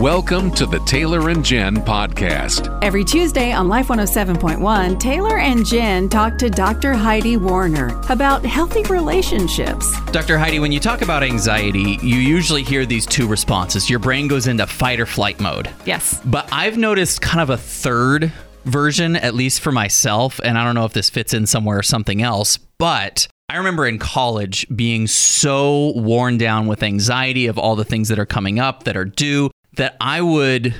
Welcome to the Taylor and Jen podcast. Every Tuesday on Life 107.1, Taylor and Jen talk to Dr. Heidi Warner about healthy relationships. Dr. Heidi, when you talk about anxiety, you usually hear these two responses. Your brain goes into fight or flight mode. Yes. But I've noticed kind of a third version, at least for myself, and I don't know if this fits in somewhere or something else, but I remember in college being so worn down with anxiety of all the things that are coming up that are due that I would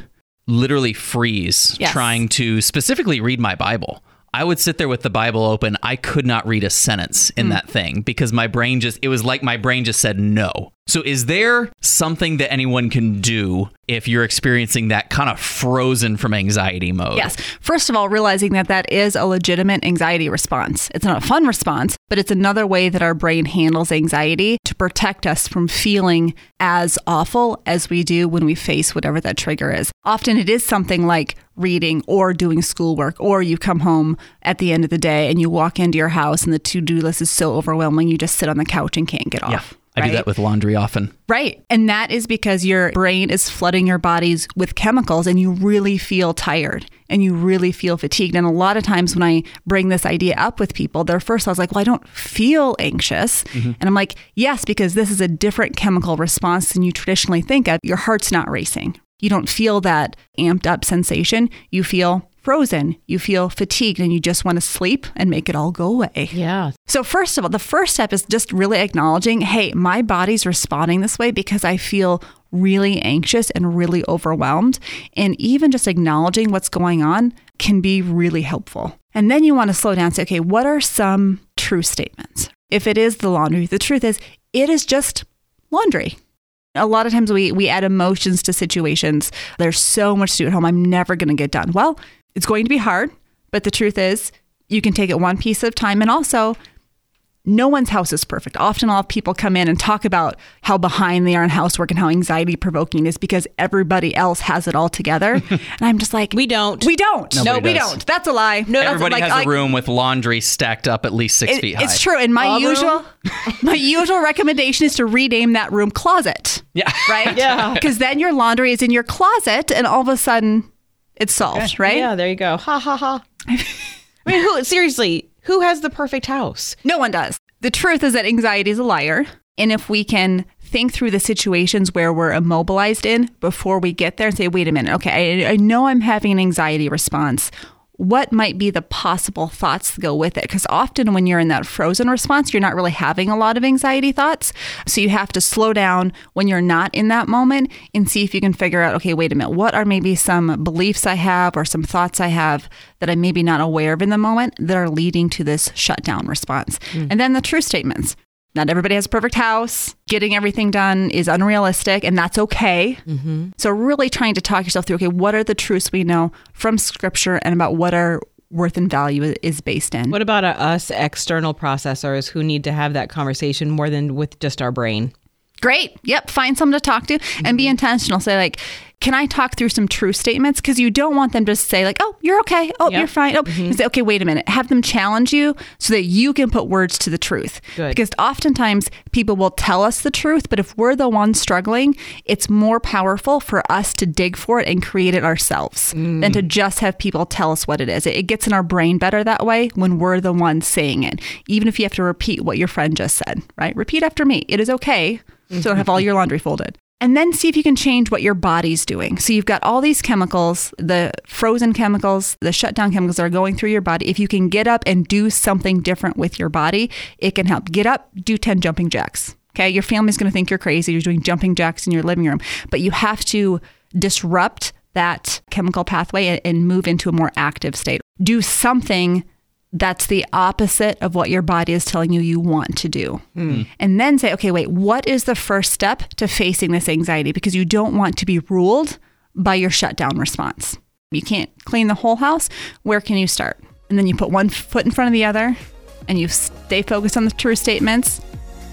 literally freeze Yes. trying to specifically read my Bible. I would sit there with the Bible open. I could not read a sentence in mm. that thing because my brain just, it was like my brain just said no. So, is there something that anyone can do if you're experiencing that kind of frozen from anxiety mode? Yes. First of all, realizing that that is a legitimate anxiety response. It's not a fun response, but it's another way that our brain handles anxiety to protect us from feeling as awful as we do when we face whatever that trigger is. Often it is something like reading or doing schoolwork, or you come home at the end of the day and you walk into your house and the to do list is so overwhelming, you just sit on the couch and can't get Yeah. I do that with laundry often. Right. And that is because your brain is flooding your bodies with chemicals and you really feel tired and you really feel fatigued. And a lot of times when I bring this idea up with people, their first I was like, well, I don't feel anxious. Mm-hmm. And I'm like, yes, because this is a different chemical response than you traditionally think of. Your heart's not racing. You don't feel that amped up sensation. You feel frozen. You feel fatigued and you just want to sleep and make it all go away. Yeah. So, first of all, the first step is just really acknowledging hey, my body's responding this way because I feel really anxious and really overwhelmed. And even just acknowledging what's going on can be really helpful. And then you want to slow down and say, okay, what are some true statements? If it is the laundry, the truth is it is just laundry. A lot of times we, we add emotions to situations. There's so much to do at home. I'm never going to get done. Well, it's going to be hard, but the truth is you can take it one piece at a time. And also, no one's house is perfect. Often I'll have people come in and talk about how behind they are in housework and how anxiety provoking it is because everybody else has it all together. and I'm just like, We don't. We don't. no, Nobody we does. don't. That's a lie. No, that's Everybody like- has like- a room with laundry stacked up at least six it- feet high. It's true. And my A usual my usual recommendation is to rename that room closet. Yeah. Right? Yeah. Because then your laundry is in your closet and all of a sudden it's solved, eh, right? Yeah, there you go. Ha ha ha. I mean, who seriously, who has the perfect house? No one does. The truth is that anxiety is a liar. And if we can think through the situations where we're immobilized in before we get there and say, wait a minute, okay, I, I know I'm having an anxiety response. What might be the possible thoughts that go with it? Because often when you're in that frozen response, you're not really having a lot of anxiety thoughts. So you have to slow down when you're not in that moment and see if you can figure out, okay, wait a minute, what are maybe some beliefs I have or some thoughts I have that I'm maybe not aware of in the moment that are leading to this shutdown response? Mm. And then the true statements. Not everybody has a perfect house. Getting everything done is unrealistic, and that's okay. Mm-hmm. So, really trying to talk yourself through okay, what are the truths we know from scripture and about what our worth and value is based in? What about us external processors who need to have that conversation more than with just our brain? Great. Yep. Find someone to talk to and be mm-hmm. intentional. Say, like, can I talk through some true statements? Because you don't want them to say, like, oh, you're okay. Oh, Yep. you're fine. Oh, mm-hmm. you say, okay, wait a minute. Have them challenge you so that you can put words to the truth. Good. Because oftentimes people will tell us the truth, but if we're the ones struggling, it's more powerful for us to dig for it and create it ourselves mm. than to just have people tell us what it is. It, it gets in our brain better that way when we're the ones saying it. Even if you have to repeat what your friend just said, right? Repeat after me. It is okay. So don't have all your laundry folded. And then see if you can change what your body's doing. So you've got all these chemicals, the frozen chemicals, the shutdown chemicals that are going through your body. If you can get up and do something different with your body, it can help. Get up, do 10 jumping jacks. Okay. Your family's going to think you're crazy. You're doing jumping jacks in your living room, but you have to disrupt that chemical pathway and, and move into a more active state. Do something that's the opposite of what your body is telling you you want to do. Hmm. And then say, okay, wait, what is the first step to facing this anxiety? Because you don't want to be ruled by your shutdown response. You can't clean the whole house. Where can you start? And then you put one foot in front of the other and you stay focused on the true statements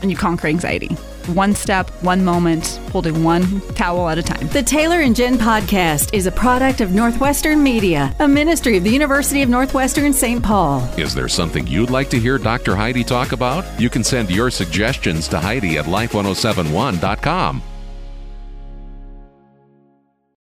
and you conquer anxiety. One step, one moment, holding one towel at a time. The Taylor and Jen podcast is a product of Northwestern Media, a ministry of the University of Northwestern St. Paul. Is there something you'd like to hear Dr. Heidi talk about? You can send your suggestions to Heidi at life1071.com.